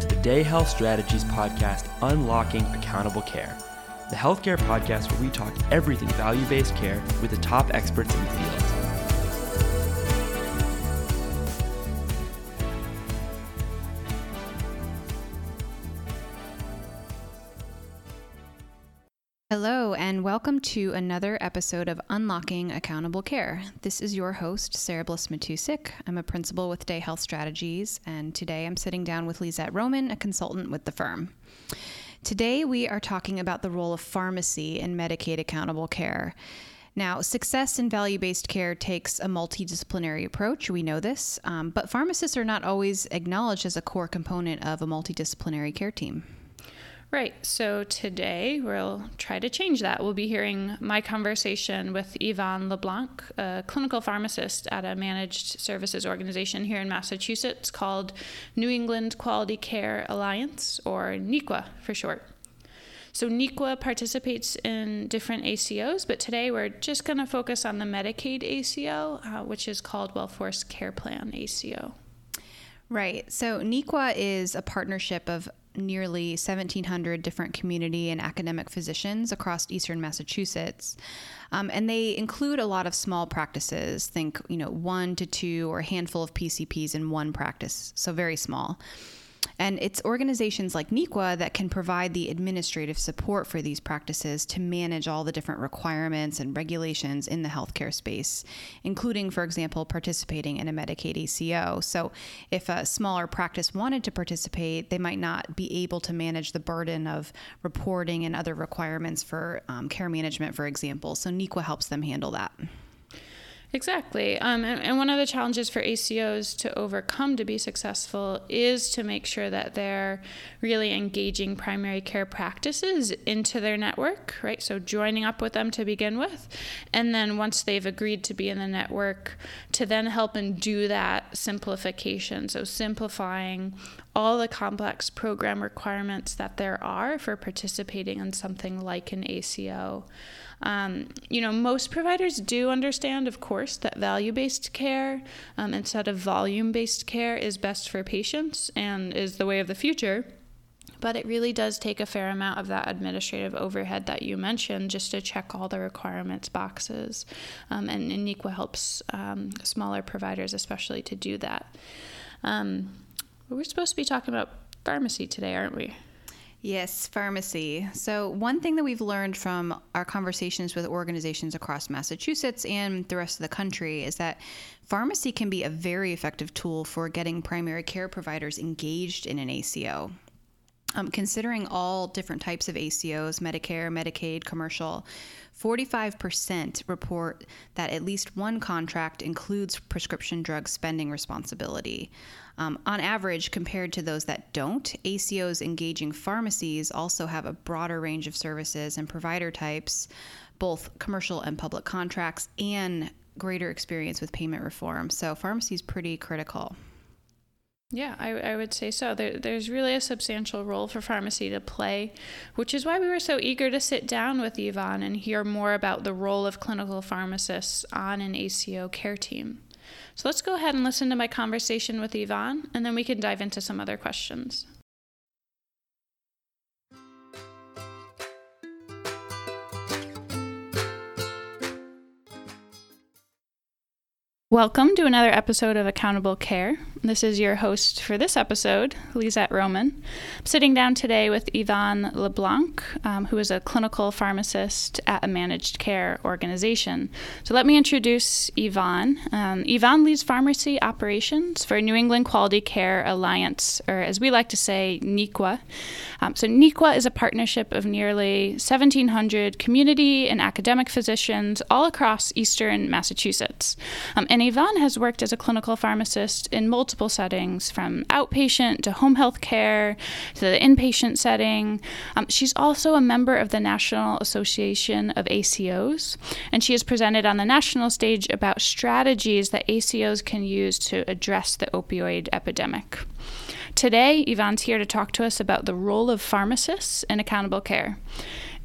To the Day Health Strategies podcast, Unlocking Accountable Care, the healthcare podcast where we talk everything value based care with the top experts in the field. Welcome to another episode of Unlocking Accountable Care. This is your host, Sarah Bliss Matusik. I'm a principal with Day Health Strategies, and today I'm sitting down with Lisette Roman, a consultant with the firm. Today, we are talking about the role of pharmacy in Medicaid accountable care. Now, success in value based care takes a multidisciplinary approach. We know this, um, but pharmacists are not always acknowledged as a core component of a multidisciplinary care team. Right. So today we'll try to change that. We'll be hearing my conversation with Yvonne LeBlanc, a clinical pharmacist at a managed services organization here in Massachusetts called New England Quality Care Alliance, or NEQCA for short. So NEQCA participates in different ACOs, but today we're just going to focus on the Medicaid ACO, uh, which is called WellForce Care Plan ACO. Right. So NEQCA is a partnership of nearly 1,700 different community and academic physicians across eastern Massachusetts. Um, and they include a lot of small practices, think, you know, one to two or a handful of PCPs in one practice, so very small. And it's organizations like NEQCA that can provide the administrative support for these practices to manage all the different requirements and regulations in the healthcare space, including, for example, participating in a Medicaid ACO. So if a smaller practice wanted to participate, they might not be able to manage the burden of reporting and other requirements for um, care management, for example. So NEQCA helps them handle that. Exactly. Um, and, and, one of the challenges for ACOs to overcome to be successful is to make sure that they're really engaging primary care practices into their network, right? So joining up with them to begin with. And then once they've agreed to be in the network, to then help and do that simplification. So simplifying all the complex program requirements that there are for participating in something like an ACO. Um, you know, most providers do understand, of course, that value based care um, instead of volume based care is best for patients and is the way of the future. But it really does take a fair amount of that administrative overhead that you mentioned just to check all the requirements boxes. Um, and, NEQCA helps um, smaller providers, especially, to do that. Um, we're supposed to be talking about pharmacy today, aren't we? Yes, pharmacy. So, one thing that we've learned from our conversations with organizations across Massachusetts and the rest of the country is that pharmacy can be a very effective tool for getting primary care providers engaged in an ACO. Um, considering all different types of ACOs, Medicare, Medicaid, commercial, 45% report that at least one contract includes prescription drug spending responsibility. Um, on average, compared to those that don't, ACOs engaging pharmacies also have a broader range of services and provider types, both commercial and public contracts, and greater experience with payment reform. So, pharmacy is pretty critical. Yeah, I, I would say so. There, there's really a substantial role for pharmacy to play, which is why we were so eager to sit down with Yvonne and hear more about the role of clinical pharmacists on an ACO care team. So let's go ahead and listen to my conversation with Yvonne, and then we can dive into some other questions. Welcome to another episode of Accountable Care. This is your host for this episode, Lisette Roman. I'm sitting down today with Yvonne LeBlanc, um, who is a clinical pharmacist at a managed care organization. So let me introduce Yvonne. Um, Yvonne leads pharmacy operations for New England Quality Care Alliance, or as we like to say, NEQCA. Um, so NEQCA is a partnership of nearly 1,700 community and academic physicians all across eastern Massachusetts. Um, and Yvonne has worked as a clinical pharmacist in multiple settings, from outpatient to home health care to the inpatient setting. Um, she's also a member of the National Association of ACOs, and she has presented on the national stage about strategies that ACOs can use to address the opioid epidemic. Today, Yvonne's here to talk to us about the role of pharmacists in accountable care.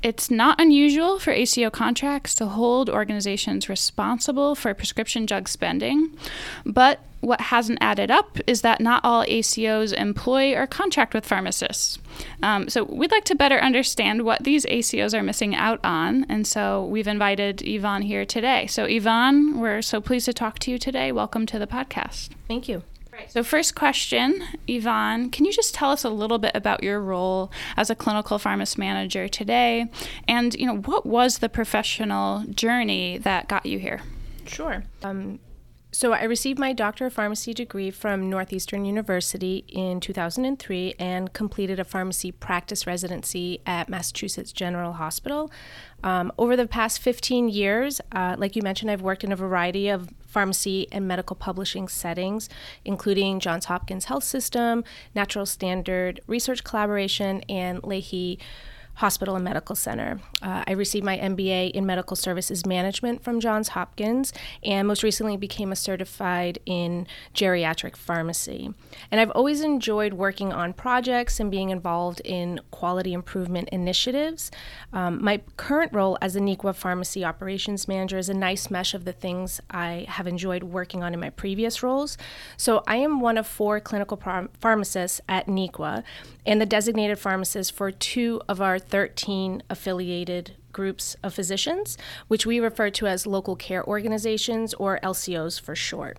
It's not unusual for ACO contracts to hold organizations responsible for prescription drug spending, but what hasn't added up is that not all ACOs employ or contract with pharmacists. Um, so we'd like to better understand what these ACOs are missing out on, and so we've invited Yvonne here today. So, Yvonne, we're so pleased to talk to you today. Welcome to the podcast. Thank you. So, first question, Yvonne, can you just tell us a little bit about your role as a clinical pharmacist manager today, and you know what was the professional journey that got you here? Sure. Um, so, I received my Doctor of Pharmacy degree from Northeastern University in 2003 and completed a pharmacy practice residency at Massachusetts General Hospital. Um, over the past 15 years, uh, like you mentioned, I've worked in a variety of pharmacy and medical publishing settings, including Johns Hopkins Health System, Natural Standard Research Collaboration, and Lahey Hospital and Medical Center. Uh, I received my MBA in Medical Services Management from Johns Hopkins and most recently became a certified in geriatric pharmacy. And I've always enjoyed working on projects and being involved in quality improvement initiatives. Um, my current role as a NEQCA Pharmacy Operations Manager is a nice mesh of the things I have enjoyed working on in my previous roles. So I am one of four clinical pharmacists at NEQCA and the designated pharmacist for two of our 13 affiliated groups of physicians, which we refer to as local care organizations or LCOs for short.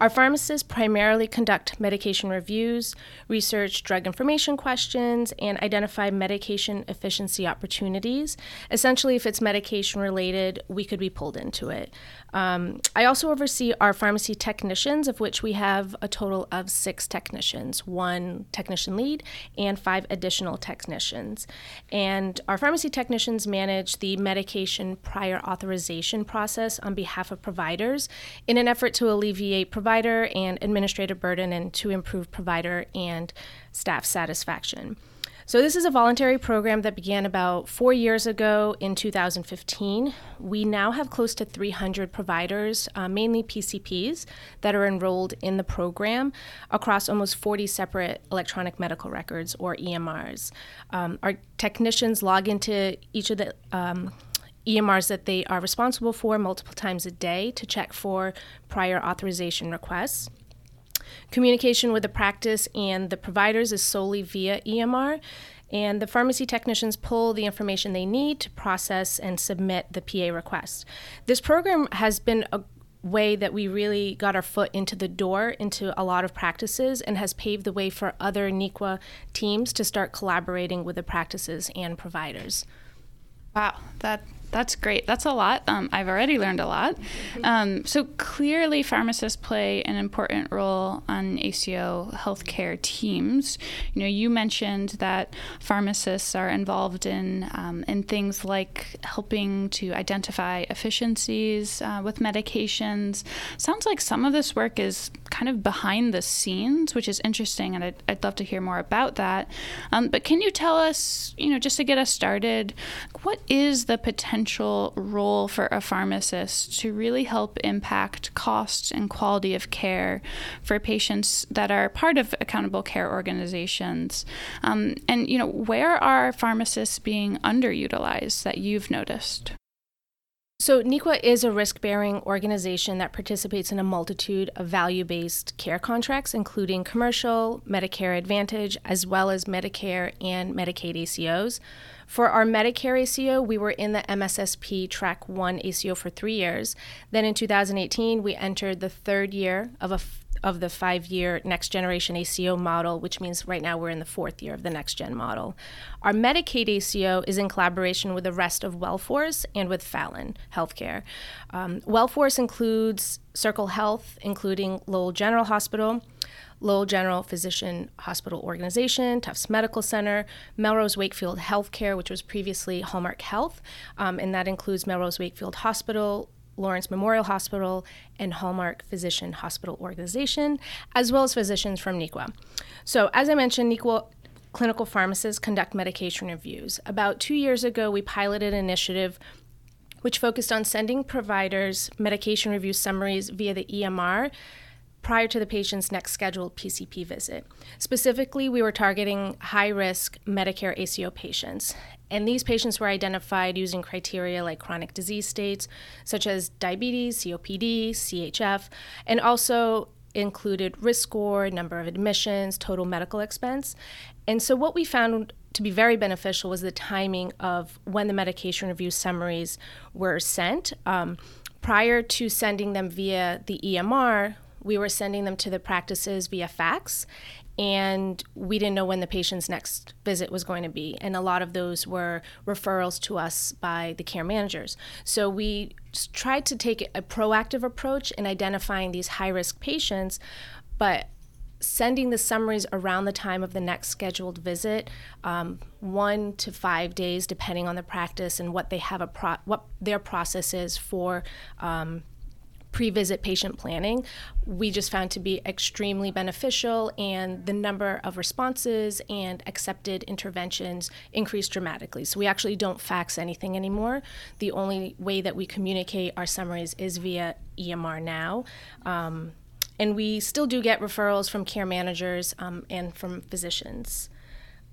Our pharmacists primarily conduct medication reviews, research drug information questions, and identify medication efficiency opportunities. Essentially, if it's medication related, we could be pulled into it. Um, I also oversee our pharmacy technicians, of which we have a total of six technicians one technician lead and five additional technicians. And our pharmacy technicians manage the medication prior authorization process on behalf of providers in an effort to alleviate provider and administrative burden and to improve provider and staff satisfaction. So, this is a voluntary program that began about four years ago in 2015. We now have close to 300 providers, uh, mainly PCPs, that are enrolled in the program across almost 40 separate electronic medical records or EMRs. Um, our technicians log into each of the um, EMRs that they are responsible for multiple times a day to check for prior authorization requests. Communication with the practice and the providers is solely via EMR, and the pharmacy technicians pull the information they need to process and submit the PA request. This program has been a way that we really got our foot into the door into a lot of practices and has paved the way for other NEQCA teams to start collaborating with the practices and providers. Wow, that that's great. That's a lot. Um, I've already learned a lot. Um, so clearly, pharmacists play an important role on ACO healthcare teams. You know, you mentioned that pharmacists are involved in um, in things like helping to identify efficiencies uh, with medications. Sounds like some of this work is kind of behind the scenes, which is interesting, and I'd, I'd love to hear more about that. Um, but can you tell us, you know, just to get us started, what is the potential potential role for a pharmacist to really help impact costs and quality of care for patients that are part of accountable care organizations? Um, and, you know, where are pharmacists being underutilized that you've noticed? So, NEQCA is a risk bearing organization that participates in a multitude of value based care contracts, including commercial, Medicare Advantage, as well as Medicare and Medicaid ACOs. For our Medicare ACO, we were in the MSSP Track 1 ACO for three years. Then in 2018, we entered the third year of a of the five year next generation ACO model, which means right now we're in the fourth year of the next gen model. Our Medicaid ACO is in collaboration with the rest of WellForce and with Fallon Healthcare. Um, WellForce includes Circle Health, including Lowell General Hospital, Lowell General Physician Hospital Organization, Tufts Medical Center, Melrose Wakefield Healthcare, which was previously Hallmark Health, um, and that includes Melrose Wakefield Hospital, Lawrence Memorial Hospital, and Hallmark Physician Hospital Organization, as well as physicians from NEQCA. So, as I mentioned, NEQCA clinical pharmacists conduct medication reviews. About two years ago, we piloted an initiative which focused on sending providers medication review summaries via the EMR prior to the patient's next scheduled PCP visit. Specifically, we were targeting high risk Medicare ACO patients. And these patients were identified using criteria like chronic disease states, such as diabetes, COPD, CHF, and also included risk score, number of admissions, total medical expense. And so, what we found to be very beneficial was the timing of when the medication review summaries were sent. Um, prior to sending them via the EMR, we were sending them to the practices via fax, and we didn't know when the patient's next visit was going to be. And a lot of those were referrals to us by the care managers. So we tried to take a proactive approach in identifying these high risk patients, but sending the summaries around the time of the next scheduled visit, um, one to five days, depending on the practice and what they have a pro- what their process is for. Um, pre-visit patient planning we just found to be extremely beneficial and the number of responses and accepted interventions increased dramatically. So we actually don't fax anything anymore. The only way that we communicate our summaries is via emr now. Um, and we still do get referrals from care managers um, and from physicians.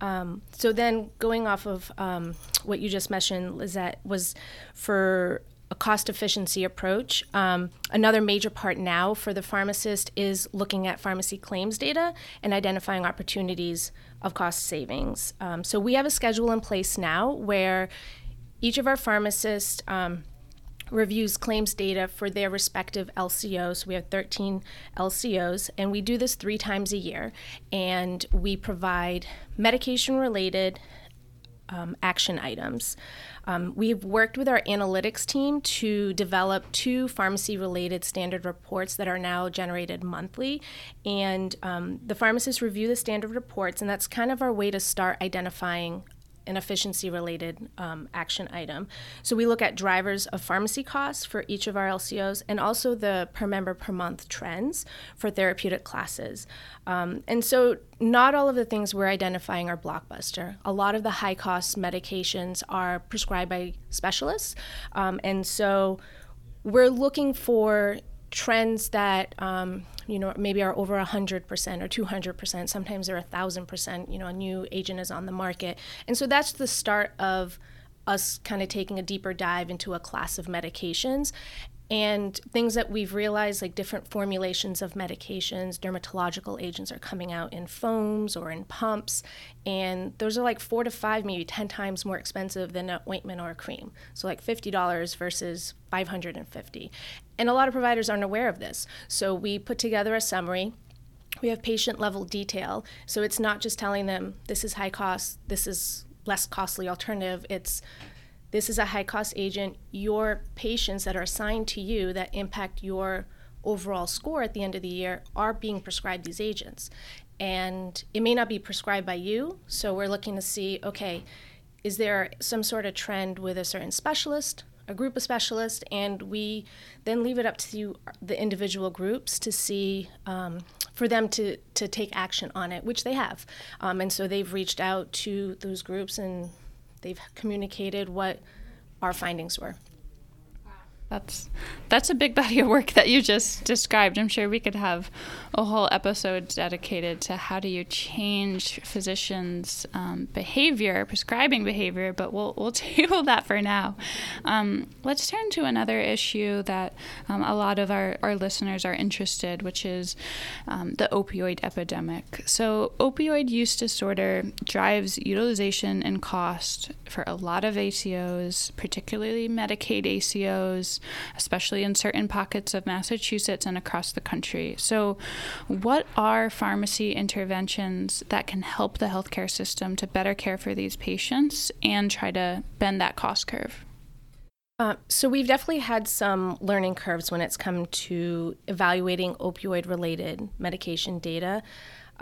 Um, so then, going off of um, what you just mentioned, Lisette, was for a cost efficiency approach. Um, another major part now for the pharmacist is looking at pharmacy claims data and identifying opportunities of cost savings. Um, so we have a schedule in place now where each of our pharmacists um, reviews claims data for their respective LCOs. We have 13 LCOs, and we do this three times a year. And we provide medication related um, action items. Um, we've worked with our analytics team to develop two pharmacy related standard reports that are now generated monthly. And um, the pharmacists review the standard reports, and that's kind of our way to start identifying an efficiency related um, action item. So we look at drivers of pharmacy costs for each of our LCOs and also the per member per month trends for therapeutic classes. Um, and so not all of the things we're identifying are blockbuster. A lot of the high cost medications are prescribed by specialists. Um, and so we're looking for trends that um, you know maybe are over 100% or 200% sometimes they're 1000% you know a new agent is on the market. And so that's the start of us kind of taking a deeper dive into a class of medications and things that we've realized like different formulations of medications dermatological agents are coming out in foams or in pumps. And those are like four to five maybe ten times more expensive than an ointment or a cream. So like $50 versus 550 and a lot of providers aren't aware of this. So we put together a summary. We have patient level detail. So it's not just telling them this is high cost this is less costly alternative. It's this is a high cost agent. Your patients that are assigned to you that impact your overall score at the end of the year are being prescribed these agents. And it may not be prescribed by you, so we're looking to see okay, is there some sort of trend with a certain specialist, a group of specialists, and we then leave it up to the individual groups to see. Um, for them to, to take action on it, which they have. Um, and so they've reached out to those groups and they've communicated what our findings were. That's that's a big body of work that you just described. I'm sure we could have a whole episode dedicated to how do you change physicians' um, behavior, prescribing behavior. But we'll we'll table that for now. Um, let's turn to another issue that um, a lot of our, our listeners are interested, which is um, the opioid epidemic. So opioid use disorder drives utilization and cost for a lot of ACOs, particularly Medicaid ACOs especially in certain pockets of Massachusetts and across the country. So, what are pharmacy interventions that can help the healthcare system to better care for these patients and try to bend that cost curve? Uh, so we've definitely had some learning curves when it's come to evaluating opioid related medication data.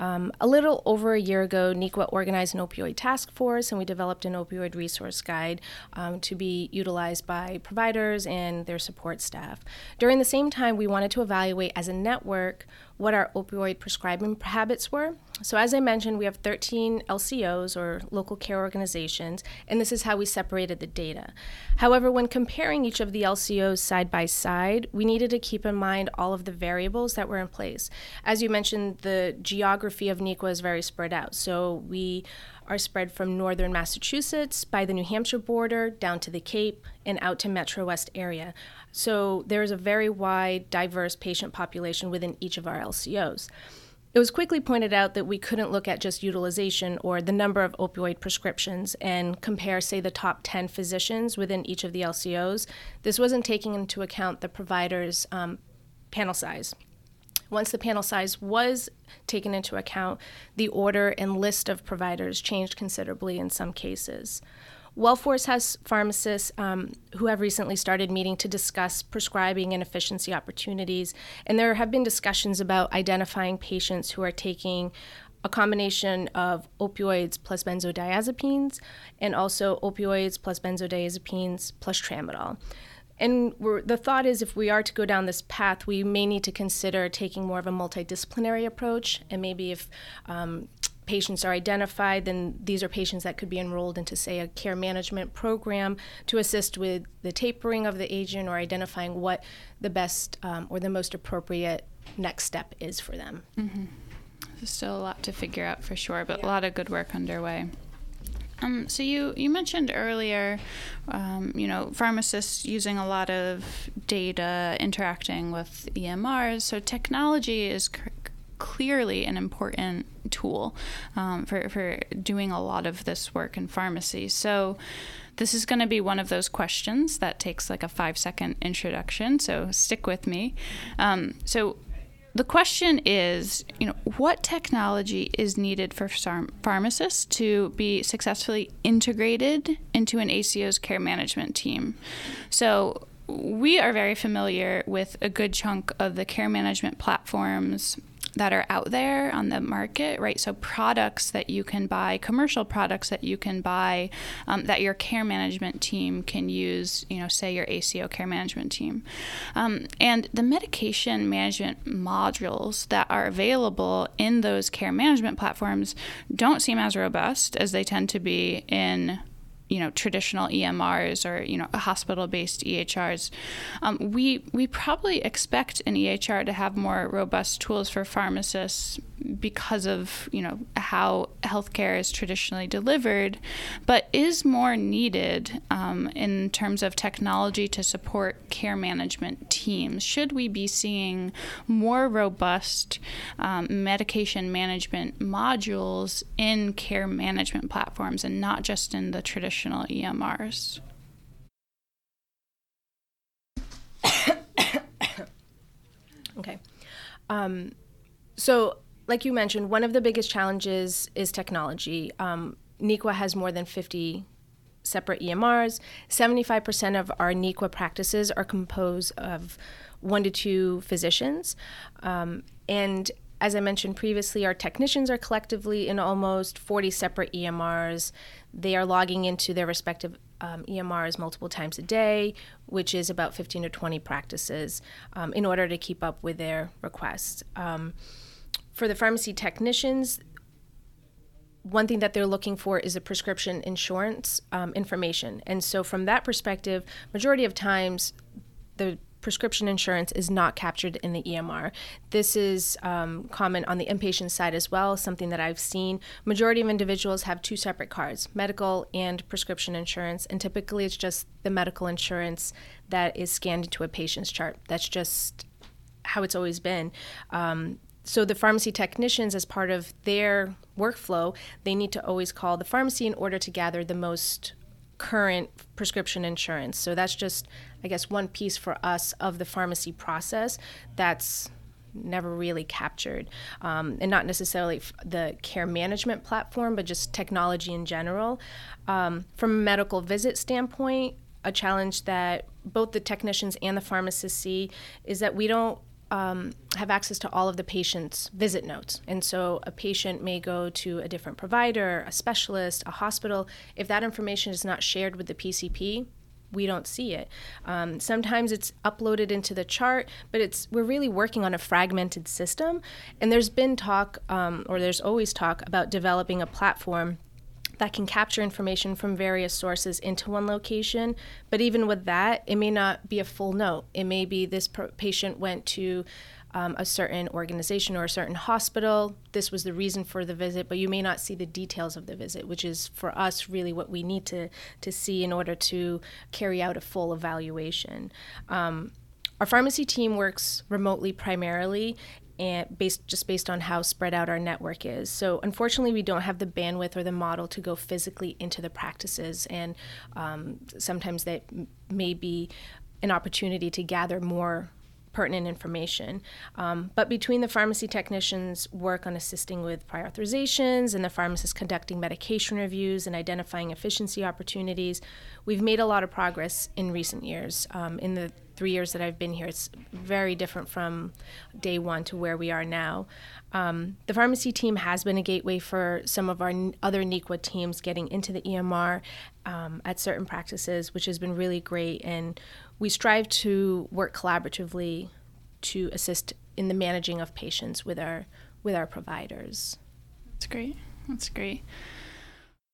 Um, a little over a year ago, NEQCA organized an opioid task force and we developed an opioid resource guide um, to be utilized by providers and their support staff. During the same time, we wanted to evaluate as a network what our opioid prescribing habits were. So, as I mentioned, we have 13 LCOs or local care organizations, and this is how we separated the data. However, when comparing each of the LCOs side by side, we needed to keep in mind all of the variables that were in place. As you mentioned, the geography of NEQCA is very spread out. So, we are spread from northern Massachusetts by the New Hampshire border down to the Cape and out to Metro West area. So there is a very wide, diverse patient population within each of our LCOs. It was quickly pointed out that we couldn't look at just utilization or the number of opioid prescriptions and compare, say, the top 10 physicians within each of the LCOs. This wasn't taking into account the provider's um, panel size. Once the panel size was taken into account, the order and list of providers changed considerably in some cases. WellForce has pharmacists um, who have recently started meeting to discuss prescribing and efficiency opportunities. And there have been discussions about identifying patients who are taking a combination of opioids plus benzodiazepines and also opioids plus benzodiazepines plus tramadol. And the thought is if we are to go down this path, we may need to consider taking more of a multidisciplinary approach. And maybe if um, patients are identified, then these are patients that could be enrolled into, say, a care management program to assist with the tapering of the agent or identifying what the best um, or the most appropriate next step is for them. Mm-hmm. There's still a lot to figure out for sure, but yeah. a lot of good work underway. Um, so you, you mentioned earlier, um, you know, pharmacists using a lot of data interacting with EMRs. So technology is cr- clearly an important tool um, for, for doing a lot of this work in pharmacy. So, this is going to be one of those questions that takes like a five second introduction. So, stick with me. Um, so, the question is, you know, what technology is needed for pharmacists to be successfully integrated into an ACO's care management team? So, we are very familiar with a good chunk of the care management platforms that are out there on the market, right? So products that you can buy, commercial products that you can buy, um, that your care management team can use. You know, say your ACO care management team, um, and the medication management modules that are available in those care management platforms don't seem as robust as they tend to be in you know traditional EMRs or you know hospital-based EHRs. Um, we we probably expect an EHR to have more robust tools for pharmacists because of you know how healthcare is traditionally delivered, but is more needed um, in terms of technology to support care management teams. Should we be seeing more robust um, medication management modules in care management platforms and not just in the traditional EMRs? okay. Um, so like you mentioned, one of the biggest challenges is technology. Um, has more than 50 separate EMRs. 75% of our NEQCA practices are composed of one to two physicians. Um, and as I mentioned previously, our technicians are collectively in almost 40 separate EMRs. They are logging into their respective um, EMRs multiple times a day, which is about 15 to 20 practices, um, in order to keep up with their requests. Um, for the pharmacy technicians, one thing that they're looking for is a prescription insurance um, information. And so, from that perspective, majority of times, the prescription insurance is not captured in the EMR. This is um, common on the inpatient side as well, something that I've seen. Majority of individuals have two separate cards, medical and prescription insurance, and typically it's just the medical insurance that is scanned into a patient's chart. That's just how it's always been. Um, so the pharmacy technicians as part of their workflow they need to always call the pharmacy in order to gather the most current prescription insurance. So that's just i guess one piece for us of the pharmacy process that's never really captured. Um, and not necessarily the care management platform but just technology in general. Um, from a medical visit standpoint a challenge that both the technicians and the pharmacists see is that we don't um, have access to all of the patient's visit notes. And so a patient may go to a different provider, a specialist, a hospital. If that information is not shared with the PCP, we don't see it. Um, sometimes it's uploaded into the chart, but it's we're really working on a fragmented system. And there's been talk, um, or there's always talk about developing a platform that can capture information from various sources into one location. But even with that, it may not be a full note. It may be this patient went to um, a certain organization or a certain hospital. This was the reason for the visit, but you may not see the details of the visit, which is for us really what we need to, to see in order to carry out a full evaluation. Um, our pharmacy team works remotely primarily, and based just based on how spread out our network is. So unfortunately, we don't have the bandwidth or the model to go physically into the practices, and um, sometimes that may be an opportunity to gather more pertinent information. Um, but between the pharmacy technicians' work on assisting with prior authorizations and the pharmacists conducting medication reviews and identifying efficiency opportunities, we've made a lot of progress in recent years. Um, in the three years that I've been here, it's very different from day one to where we are now. Um, the pharmacy team has been a gateway for some of our other NEQCA teams getting into the EMR um, at certain practices, which has been really great. And we strive to work collaboratively to assist in the managing of patients with our with our providers. That's great. That's great.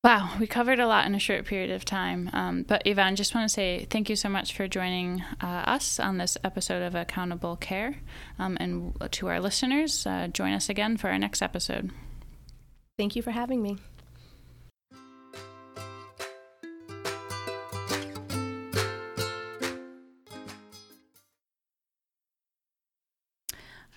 Wow, we covered a lot in a short period of time. Um, but Yvonne, just want to say thank you so much for joining uh, us on this episode of Accountable Care. Um, and to our listeners, uh, join us again for our next episode. Thank you for having me.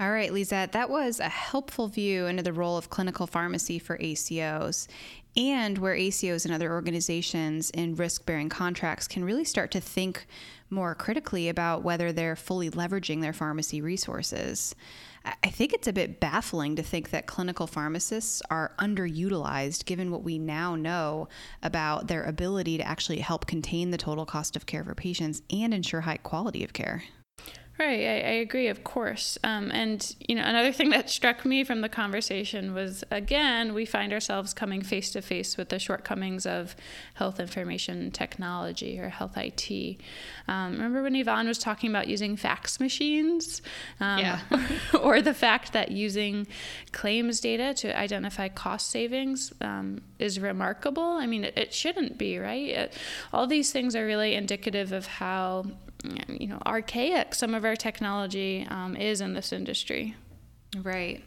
All right, Lisette, that was a helpful view into the role of clinical pharmacy for ACOs and where ACOs and other organizations in risk bearing contracts can really start to think more critically about whether they're fully leveraging their pharmacy resources. I think it's a bit baffling to think that clinical pharmacists are underutilized given what we now know about their ability to actually help contain the total cost of care for patients and ensure high quality of care. Right, I, I agree, of course. Um, and you know, another thing that struck me from the conversation was again, we find ourselves coming face to face with the shortcomings of health information technology or health IT. Um, remember when Yvonne was talking about using fax machines, um, yeah, or the fact that using claims data to identify cost savings um, is remarkable. I mean, it, it shouldn't be, right? It, all these things are really indicative of how you know archaic some of our technology um, is in this industry. Right.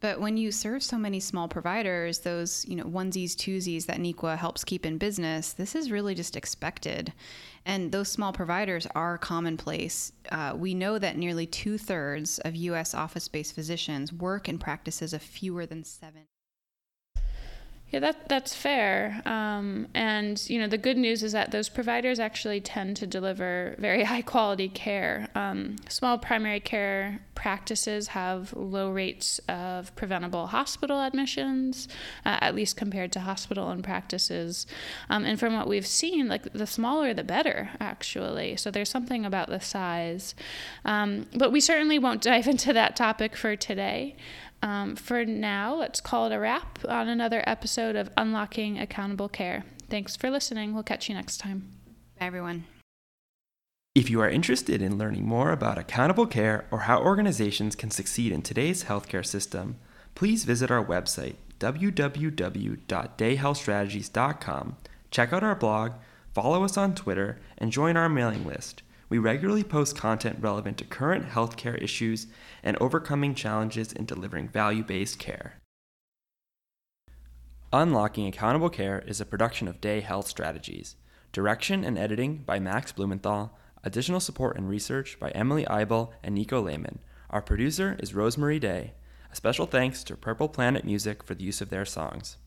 But when you serve so many small providers, those you know onesies, twosies that NEQCA helps keep in business, this is really just expected. And those small providers are commonplace. Uh, we know that nearly two thirds of U.S. office-based physicians work in practices of fewer than seven. Yeah, that that's fair. Um, and you know, the good news is that those providers actually tend to deliver very high quality care. Um, small primary care practices have low rates of preventable hospital admissions, uh, at least compared to hospital-owned practices. Um, and from what we've seen, like the smaller the better, actually. So there's something about the size. Um, but we certainly won't dive into that topic for today. Um, for now, let's call it a wrap on another episode of Unlocking Accountable Care. Thanks for listening. We'll catch you next time. Bye, everyone. If you are interested in learning more about accountable care or how organizations can succeed in today's healthcare system, please visit our website, www.dayhealthstrategies.com. Check out our blog, follow us on Twitter, and join our mailing list. We regularly post content relevant to current healthcare issues and overcoming challenges in delivering value based care. Unlocking Accountable Care is a production of Day Health Strategies. Direction and editing by Max Blumenthal. Additional support and research by Emily Eibel and Nico Lehman. Our producer is Rosemarie Day. A special thanks to Purple Planet Music for the use of their songs.